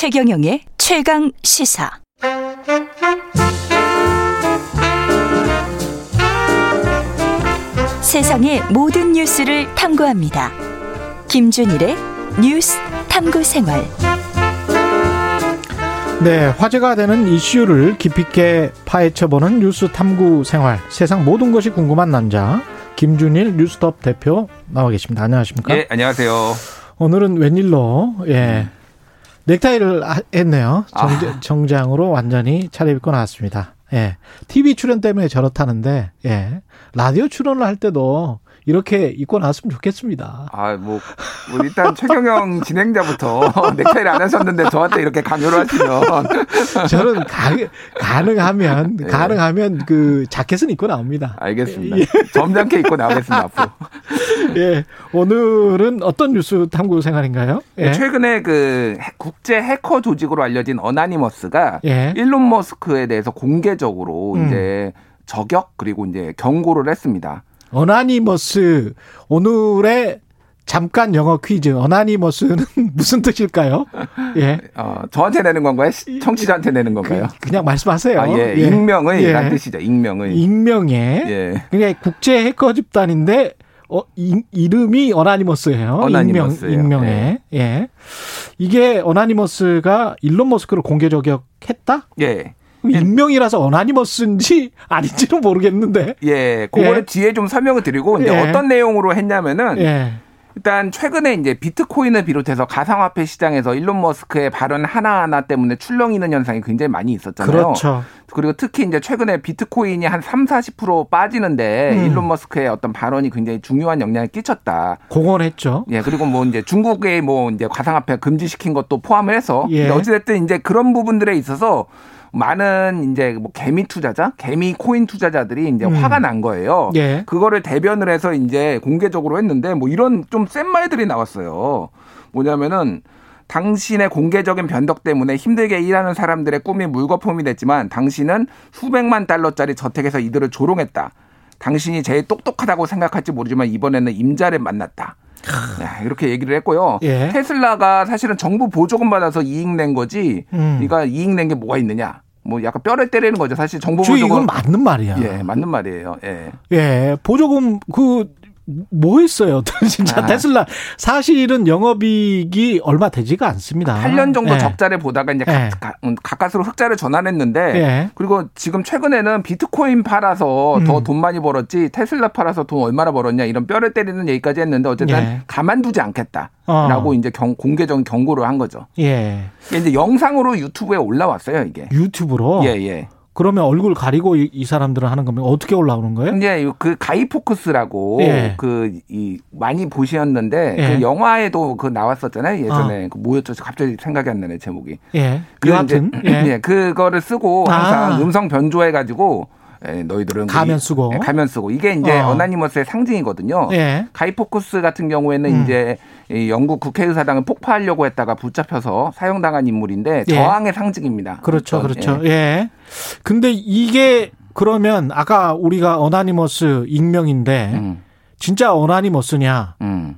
최경영의 최강 시사. 세상의 모든 뉴스를 탐구합니다. 김준일의 뉴스 탐구 생활. 네, 화제가 되는 이슈를 깊이 있게 파헤쳐보는 뉴스 탐구 생활. 세상 모든 것이 궁금한 남자. 김준일 뉴스톱 대표 나와 계십니다. 안녕하십니까? 예, 안녕하세요. 오늘은 웬일로, 예. 넥타이를 했네요. 정장, 아. 정장으로 완전히 차려입고 나왔습니다. 예. TV 출연 때문에 저렇다는데, 예. 라디오 출연을 할 때도 이렇게 입고 나왔으면 좋겠습니다. 아, 뭐, 뭐 일단 최경영 진행자부터 넥타이를 안 하셨는데 저한테 이렇게 강요를 하시면 저는 가, 가능하면, 네. 가능하면 그 자켓은 입고 나옵니다. 알겠습니다. 점잖게 입고 나오겠습니다, 앞으로. 예. 오늘은 어떤 뉴스 탐구 생활인가요? 예. 최근에 그 해- 국제 해커 조직으로 알려진 어나니머스가 예. 일론 머스크에 대해서 공개적으로 음. 이제 저격 그리고 이제 경고를 했습니다. 어나니머스 오늘의 잠깐 영어 퀴즈 어나니머스는 무슨 뜻일까요? 예. 어, 저한테 내는 건가요? 시- 청취자한테 내는 건가요? 그 냥 말씀하세요. 아, 예. 익명의 예. 라는 뜻이죠. 익명의. 익명의 예. 그냥 국제 해커 집단인데 어, 이, 이름이 Anonymous예요. Anonymous예요. 익명, 익명의. 예. 이게 Anonymous가 일론 머스크를 공개 저격했다? 예. 익명이라서 Anonymous인지 아닌지는 모르겠는데. 예. 그거를 예. 뒤에 좀 설명을 드리고 이제 예. 어떤 내용으로 했냐면은 예. 일단 최근에 이제 비트코인을 비롯해서 가상화폐 시장에서 일론 머스크의 발언 하나하나 때문에 출렁이는 현상이 굉장히 많이 있었잖아요. 그렇죠. 그리고 특히 이제 최근에 비트코인이 한 3, 40% 빠지는데 음. 일론 머스크의 어떤 발언이 굉장히 중요한 영향을 끼쳤다. 공언했죠. 예, 그리고 뭐 이제 중국의 뭐 이제 가상화폐 금지시킨 것도 포함을 해서 예. 어찌됐든 이제 그런 부분들에 있어서 많은 이제 뭐 개미 투자자, 개미 코인 투자자들이 이제 음. 화가 난 거예요. 예. 그거를 대변을 해서 이제 공개적으로 했는데 뭐 이런 좀 센 말들이 나왔어요. 뭐냐면은 당신의 공개적인 변덕 때문에 힘들게 일하는 사람들의 꿈이 물거품이 됐지만 당신은 수백만 달러짜리 저택에서 이들을 조롱했다. 당신이 제일 똑똑하다고 생각할지 모르지만 이번에는 임자를 만났다. 네, 이렇게 얘기를 했고요. 예. 테슬라가 사실은 정부 보조금 받아서 이익 낸 거지. 음. 그러니까 이익 낸 게 뭐가 있느냐? 뭐 약간 뼈를 때리는 거죠. 사실 정부 저 보조금 이건 맞는 말이야. 예, 맞는 말이에요. 예. 예, 보조금 그 뭐 했어요? 진짜 아. 테슬라 사실은 영업이익이 얼마 되지가 않습니다. 8년 정도 예. 적자를 보다가 이제 예. 가, 음, 가까스로 흑자를 전환했는데 예. 그리고 지금 최근에는 비트코인 팔아서 음. 더돈 많이 벌었지 테슬라 팔아서 돈 얼마나 벌었냐 이런 뼈를 때리는 얘기까지 했는데 어쨌든 예. 가만두지 않겠다라고 어. 이제 경, 공개적인 경고를 한 거죠. 예. 이제 영상으로 유튜브에 올라왔어요 이게. 유튜브로. 예 예. 그러면 얼굴 가리고 이, 이 사람들은 하는 겁니까? 어떻게 올라오는 거예요? 이제 그 가이포크스라고 예. 그이 많이 보셨는데 예. 그 영화에도 그 나왔었잖아요 예전에 그 뭐였죠 갑자기 생각이 안 나네 제목이. 예. 그 여하튼 이제, 예. 예, 그거를 쓰고 항상 아. 음성 변조해 가지고 예, 너희들은 가면 이- 쓰고. 예, 가면 쓰고 이게 이제 어. 어. 나니머스의 상징이거든요. 예. 가이포크스 같은 경우에는 음. 이제 이 영국 국회의사당을 폭파하려고 했다가 붙잡혀서 사형당한 인물인데 예. 저항의 상징입니다. 그렇죠. 그렇죠. 예. 예. 근데 이게 그러면 아까 우리가 Anonymous 익명인데 음, 진짜 Anonymous냐? 음.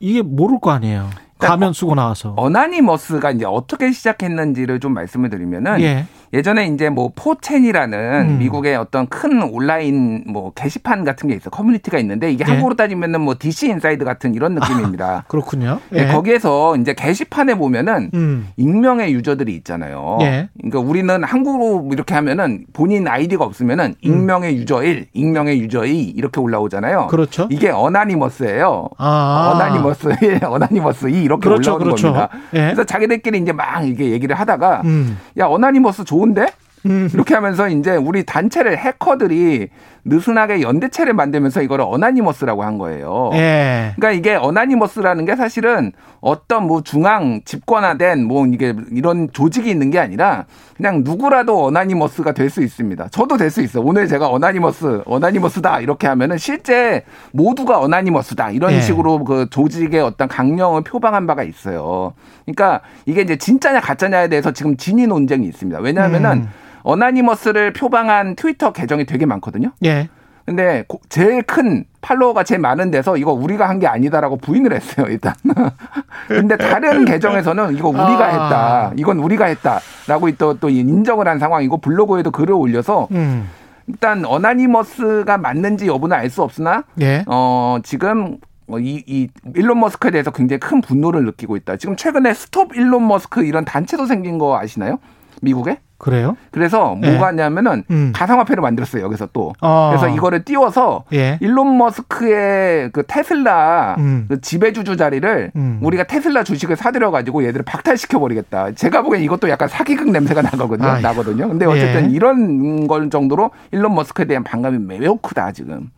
이게 모를 거 아니에요. 가면 쓰고 나와서. Anonymous가 이제 어떻게 시작했는지를 좀 말씀을 드리면은 예. 예전에 이제 뭐 4chan이라는 음. 미국의 어떤 큰 온라인 뭐 게시판 같은 게 있어 커뮤니티가 있는데 이게 예. 한국으로 따지면은 뭐 DC Inside 같은 이런 느낌입니다. 그렇군요. 예, 거기에서 이제 게시판에 보면은 음. 익명의 유저들이 있잖아요. 예. 그러니까 우리는 한국어로 이렇게 하면은 본인 아이디가 없으면은 익명의 유저 1, 익명의 유저 2 이렇게 올라오잖아요. 그렇죠. 이게 Anonymous예요. 아. Anonymous 1, Anonymous 2 이렇게 그렇죠, 올라오는 그렇죠. 겁니다. 예. 그래서 자기들끼리 이제 막 이게 얘기를 하다가 음. 야 Anonymous 좋은데? 음. 이렇게 하면서 이제 우리 단체를 해커들이 느슨하게 연대체를 만들면서 이거를 Anonymous라고 한 거예요. 예. 그러니까 이게 Anonymous라는 게 사실은 어떤 뭐 중앙 집권화된 뭐 이게 이런 조직이 있는 게 아니라 그냥 누구라도 Anonymous가 될 수 있습니다. 저도 될 수 있어요. 오늘 제가 Anonymous, Anonymous다 이렇게 하면은 실제 모두가 어나니머스다 이런 예. 식으로 그 조직의 어떤 강령을 표방한 바가 있어요. 그러니까 이게 이제 진짜냐 가짜냐에 대해서 지금 진위 논쟁이 있습니다. 왜냐하면은 음. 어나니머스를 표방한 트위터 계정이 되게 많거든요. 예. 근데 고- 제일 큰 팔로워가 제일 많은 데서 이거 우리가 한 게 아니다라고 부인을 했어요, 일단. 근데 다른 계정에서는 이거 우리가 아. 했다. 이건 우리가 했다라고 또, 또 인정을 한 상황이고 블로그에도 글을 올려서 음. 일단 Anonymous가 맞는지 여부는 알 수 없으나 예. 어, 지금 뭐 이, 이 일론 머스크에 대해서 굉장히 큰 분노를 느끼고 있다. 지금 최근에 Stop Elon Musk 이런 단체도 생긴 거 아시나요? 미국에? 그래요? 그래서 네. 뭐가 하냐면은 음. 가상화폐를 만들었어요. 여기서 또. 어. 그래서 이거를 띄워서 예. 일론 머스크의 그 테슬라 음. 그 지배주주 자리를 음. 우리가 테슬라 주식을 사들여 가지고 얘들을 박탈시켜 버리겠다. 제가 보기엔 이것도 약간 사기극 냄새가 나거든요. 아이. 나거든요. 근데 어쨌든 예. 이런 걸 정도로 일론 머스크에 대한 반감이 매우 크다 지금.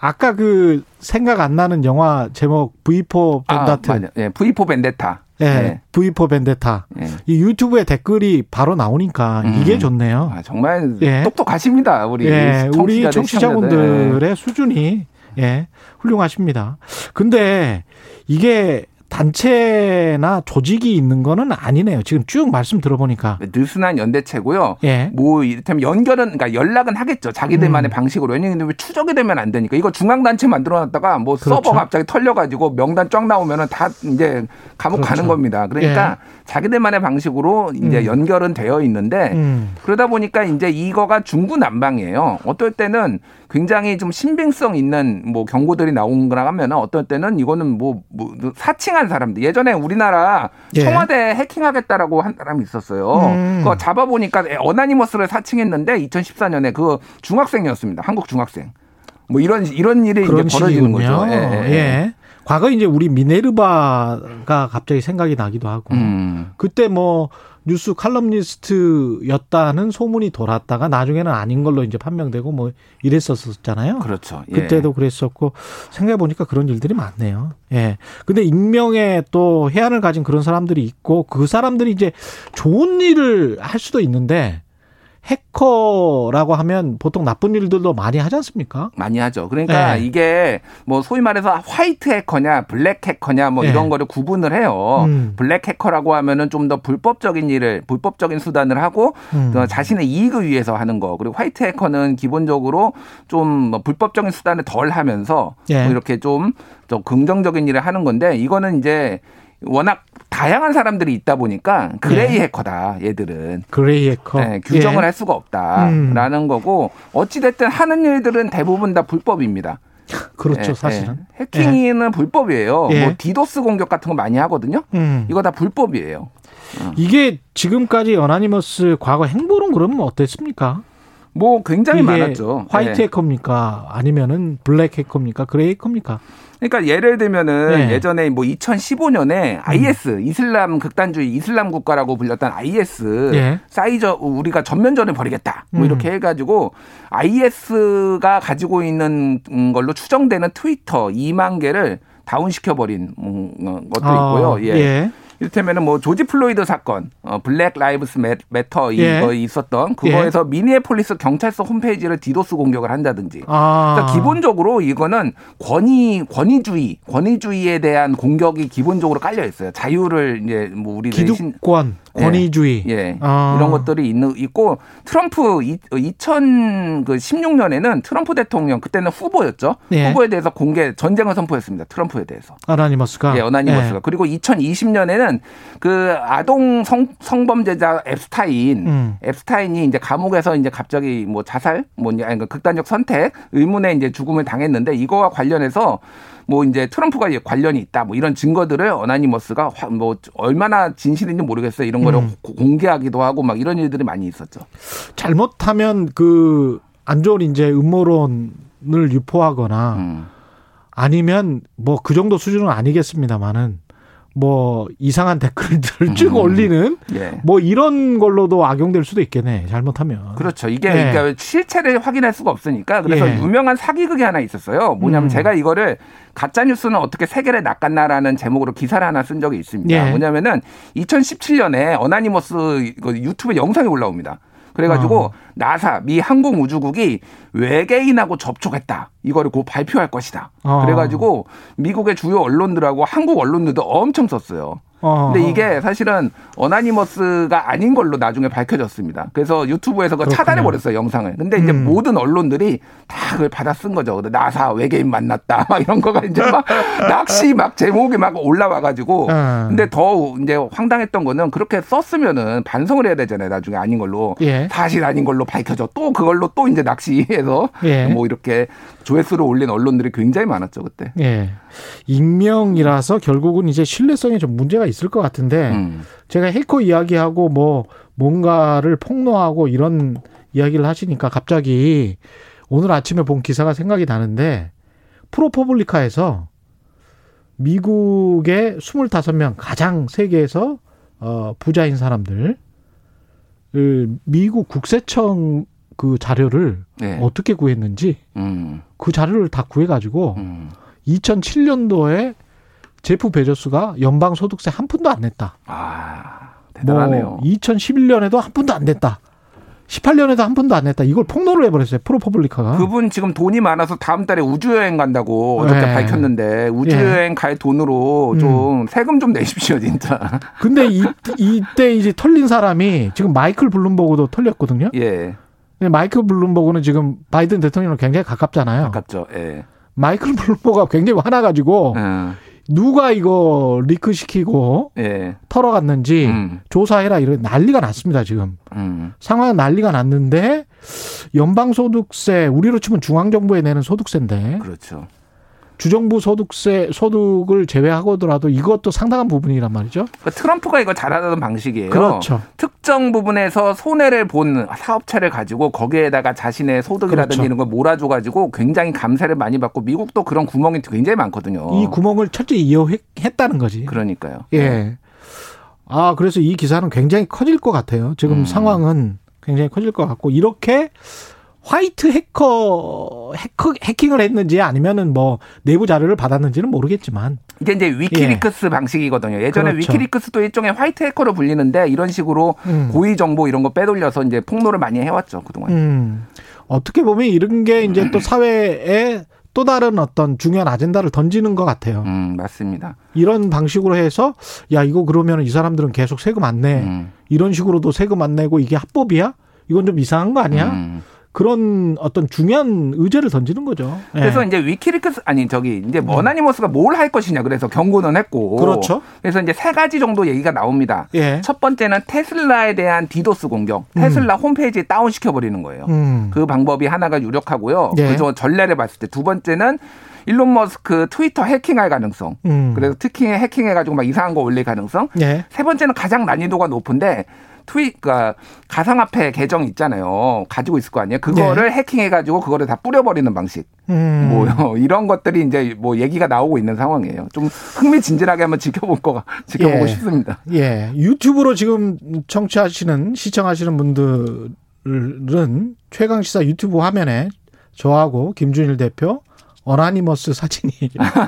아까 그 생각 안 나는 영화 제목 V4 벤다트. 아, 맞아요. 예, V4 벤데타. 예. 네. V4 벤데타. 예. 이 유튜브에 댓글이 바로 나오니까 음. 이게 좋네요. 아, 정말 예. 똑똑하십니다. 우리 예, 우리. 청취자분들의 수준이 예, 훌륭하십니다. 근데 이게 단체나 조직이 있는 거는 아니네요. 지금 쭉 말씀 들어보니까. 네, 느슨한 연대체고요. 예. 뭐 이를테면 연결은 그러니까 연락은 하겠죠. 자기들만의 음. 방식으로. 왜냐면 추적이 되면 안 되니까. 이거 중앙 단체 만들어 놨다가 뭐 그렇죠. 서버 갑자기 털려 가지고 명단 쫙 나오면은 다 이제 감옥 그렇죠. 가는 겁니다. 그러니까 자기들만의 방식으로 이제 음. 연결은 되어 있는데 음. 그러다 보니까 이제 이거가 중구난방이에요. 어떨 때는 굉장히 좀 신빙성 있는 뭐 경고들이 나온 거라 하면 어떨 때는 이거는 뭐, 뭐 사칭 한 사람들. 예전에 우리나라 예. 청와대 해킹하겠다라고 한 사람이 있었어요. 음. 그거 잡아보니까 어나니머스를 사칭했는데 2014년에 그 중학생이었습니다. 한국 중학생. 뭐 이런 이런 일이 이제 벌어지는. 거죠. 예, 예, 예. 과거 이제 우리 미네르바가 갑자기 생각이 나기도 하고. 음. 그때 뭐 뉴스 칼럼니스트였다는 소문이 돌았다가 나중에는 아닌 걸로 이제 판명되고 뭐 이랬었잖아요. 그렇죠. 예. 그때도 그랬었고 생각해 보니까 그런 일들이 많네요. 예. 근데 익명의 또 해안을 가진 그런 사람들이 있고 그 사람들이 이제 좋은 일을 할 수도 있는데 해커라고 하면 보통 나쁜 일들도 많이 하지 않습니까? 많이 하죠. 그러니까 네. 이게 뭐 소위 말해서 화이트 해커냐 블랙 해커냐 뭐 네. 이런 거를 구분을 해요. 음. 블랙 해커라고 하면은 좀 더 불법적인 일을 불법적인 수단을 하고 음. 어, 자신의 이익을 위해서 하는 거. 그리고 화이트 해커는 기본적으로 좀 뭐 불법적인 수단을 덜 하면서 예. 뭐 이렇게 좀, 좀 긍정적인 일을 하는 건데 이거는 이제 워낙 다양한 사람들이 있다 보니까 그레이 예. 해커다 얘들은 그레이 해커. 네, 규정을 예. 할 수가 없다라는 거고 어찌 됐든 하는 일들은 대부분 다 불법입니다. 그렇죠, 예, 사실은. 예. 해킹은 불법이에요. 예. 뭐 디도스 공격 같은 거 많이 하거든요. 음. 이거 다 불법이에요. 이게 지금까지 Anonymous 과거 행보는 그러면 어땠습니까? 뭐 굉장히 많았죠. 화이트 예. 해커입니까? 아니면은 블랙 해커입니까? 그레이 해커입니까? 그러니까 예를 들면은 예. 음. 예전에 뭐 2015년에 IS 이슬람 극단주의 이슬람 국가라고 불렸던 IS 예. 사이저 우리가 전면전을 벌이겠다 뭐 음. 이렇게 해가지고 IS가 가지고 있는 음, 걸로 추정되는 트위터 2만 개를 다운시켜 버린 음, 어, 것도 있고요. 어, 예. 예. 이를테면은 뭐 조지 플로이드 사건, 어, Black Lives Ma- Matter 예. 이거 있었던 그거에서 미니애폴리스 경찰서 홈페이지를 디도스 공격을 한다든지. 아. 그러니까 기본적으로 이거는 권위 권위주의 권위주의에 대한 공격이 기본적으로 깔려 있어요. 자유를 이제 뭐 우리 기득권, 권위주의. 예. 아. 이런 것들이 있는 있고 트럼프 2016년에는 트럼프 대통령 그때는 후보였죠. 예. 후보에 대해서 공개 전쟁을 선포했습니다. 트럼프에 대해서. 아나니머스가. 예, 어나니머스가. 예. 그리고 2020년에는 그 아동 성, 성범죄자 앱스타인, 음. 앱스타인이 이제 감옥에서 이제 갑자기 뭐 자살, 뭐 아니 그 극단적 선택, 의문의 이제 죽음을 당했는데 이거와 관련해서 뭐 이제 트럼프가 관련이 있다, 뭐 이런 증거들을 어나니머스가 화- 뭐 얼마나 진실인지 모르겠어요. 이런 거를 음. 고- 공개하기도 하고 막 이런 일들이 많이 있었죠. 잘못하면 그 안 좋은 이제 음모론을 유포하거나 음. 아니면 뭐 그 정도 수준은 아니겠습니다만은 뭐 이상한 댓글들을 쭉 음. 올리는 예. 뭐 이런 걸로도 악용될 수도 있겠네. 잘못하면. 그렇죠. 이게 예. 그러니까 실체를 확인할 수가 없으니까 그래서 예. 유명한 사기극이 하나 있었어요. 뭐냐면 음. 제가 이거를 가짜 뉴스는 어떻게 세계를 낚았나라는 제목으로 기사를 하나 쓴 적이 있습니다. 예. 뭐냐면은 2017년에 어나니머스 그 유튜브에 영상이 올라옵니다. 그래가지고 어. 나사 미 항공우주국이 외계인하고 접촉했다. 이거를 곧 발표할 것이다. 어. 그래가지고 미국의 주요 언론들하고 한국 언론들도 엄청 썼어요. 어. 근데 이게 사실은 어나니머스가 아닌 걸로 나중에 밝혀졌습니다. 그래서 유튜브에서 그렇군요. 차단해 버렸어요 영상을. 근데 이제 음. 모든 언론들이 다 그걸 받아 쓴 거죠. 근데 나사 외계인 만났다 막 이런 거가 이제 막 낚시 막 제목이 막 올라와가지고. 음. 근데 더 이제 황당했던 거는 그렇게 썼으면은 반성을 해야 되잖아요. 나중에 아닌 걸로 예. 사실 아닌 걸로 밝혀져 또 그걸로 또 이제 낚시해서 예. 뭐 이렇게 조회수를 올린 언론들이 굉장히 많았죠 그때. 예. 익명이라서 결국은 이제 신뢰성에 좀 문제가 있을 것 같은데 음. 제가 해커 이야기하고 뭐 뭔가를 폭로하고 이런 이야기를 하시니까 갑자기 오늘 아침에 본 기사가 생각이 나는데 프로퍼블리카에서 미국의 25명 가장 세계에서 어 부자인 사람들 그 미국 국세청 그 자료를 네. 어떻게 구했는지 음. 그 자료를 다 구해 가지고 음. 2007년도에 제프 베조스가 연방 소득세 한 푼도 안 냈다. 아 대단하네요. 뭐 2011년에도 한 푼도 안 냈다. 18년에도 한 푼도 안 냈다. 이걸 폭로를 해버렸어요. 프로퍼블리카가. 그분 지금 돈이 많아서 다음 달에 우주 여행 간다고 어저께 네. 밝혔는데 우주 예. 여행 갈 돈으로 좀 세금 좀 내십시오 진짜. 근데 이, 이때 이제 털린 사람이 지금 마이클 블룸버그도 털렸거든요. 예, 근데 마이클 블룸버그는 지금 바이든 대통령랑 굉장히 가깝잖아요. 가깝죠. 예. 마이클 블룸버그가 굉장히 화나가지고 음, 누가 이거 leak시키고 예. 털어갔는지 음, 조사해라 이런 난리가 났습니다 지금. 음. 상황은 난리가 났는데 연방소득세 우리로 치면 중앙정부에 내는 소득세인데 그렇죠. 주정부 소득세 소득을 제외하고더라도 이것도 상당한 부분이란 말이죠. 그러니까 트럼프가 이거 잘하던 방식이에요. 그렇죠. 특정 부분에서 손해를 본 사업체를 가지고 거기에다가 자신의 소득이라든지 그렇죠. 이런 걸 몰아줘 가지고 굉장히 감세를 많이 받고 미국도 그런 구멍이 굉장히 많거든요. 이 구멍을 철저히 이용했다는 거지. 그러니까요. 예. 아 그래서 이 기사는 굉장히 커질 것 같아요. 지금 음. 상황은 굉장히 커질 것 같고 이렇게 화이트 해커 해커 해킹을 했는지 아니면은 뭐 내부 자료를 받았는지는 모르겠지만 이게 이제 위키리크스 방식이거든요. 예전에 그렇죠. 위키리크스도 일종의 화이트 해커로 불리는데 이런 식으로 음. 고위 정보 이런 거 빼돌려서 이제 폭로를 많이 해왔죠 그동안. 음, 어떻게 보면 이런 게 이제 또 사회에 또 다른 어떤 중요한 아젠다를 던지는 것 같아요. 음, 맞습니다. 이런 방식으로 해서 야 이거 그러면 이 사람들은 계속 세금 안 내. 음, 이런 식으로도 세금 안 내고 이게 합법이야? 이건 좀 이상한 거 아니야? 음. 그런 어떤 중요한 의제를 던지는 거죠. 예. 그래서 이제 위키리크스 아니 저기 이제 어나니머스가 뭘 할 것이냐 그래서 경고는 했고. 그렇죠. 그래서 이제 세 가지 정도 얘기가 나옵니다. 예. 첫 번째는 테슬라에 대한 디도스 공격. 테슬라 홈페이지 다운 시켜 버리는 거예요. 음. 그 방법이 하나가 유력하고요. 예. 그저 전례를 봤을 때 두 번째는 일론 머스크 트위터 해킹할 가능성. 음. 그래서 특히 해킹해가지고 막 이상한 거 올릴 가능성. 예. 세 번째는 가장 난이도가 높은데 트윗, 그니까 가상화폐 계정 있잖아요. 가지고 있을 거 아니에요. 그거를 해킹해가지고 그거를 다 뿌려버리는 방식. 네. 음. 뭐 이런 것들이 이제 뭐 얘기가 나오고 있는 상황이에요. 좀 흥미진진하게 한번 지켜볼 거 지켜보고 예. 싶습니다. 예. 유튜브로 지금 청취하시는, 시청하시는 분들은 최강 시사 유튜브 화면에 저하고 김준일 대표 어나니머스 사진이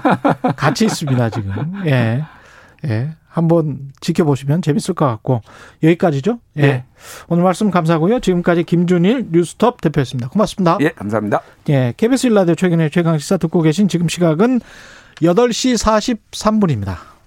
같이 있습니다, 지금. 예. 예. 한번 지켜보시면 재밌을 것 같고 여기까지죠. 예. 예. 오늘 말씀 감사하고요. 지금까지 김준일 뉴스톱 대표였습니다. 고맙습니다. 예, 감사합니다. 예. KBS 일라디오 최근의 최강 시사 듣고 계신 지금 시각은 8시 43분입니다.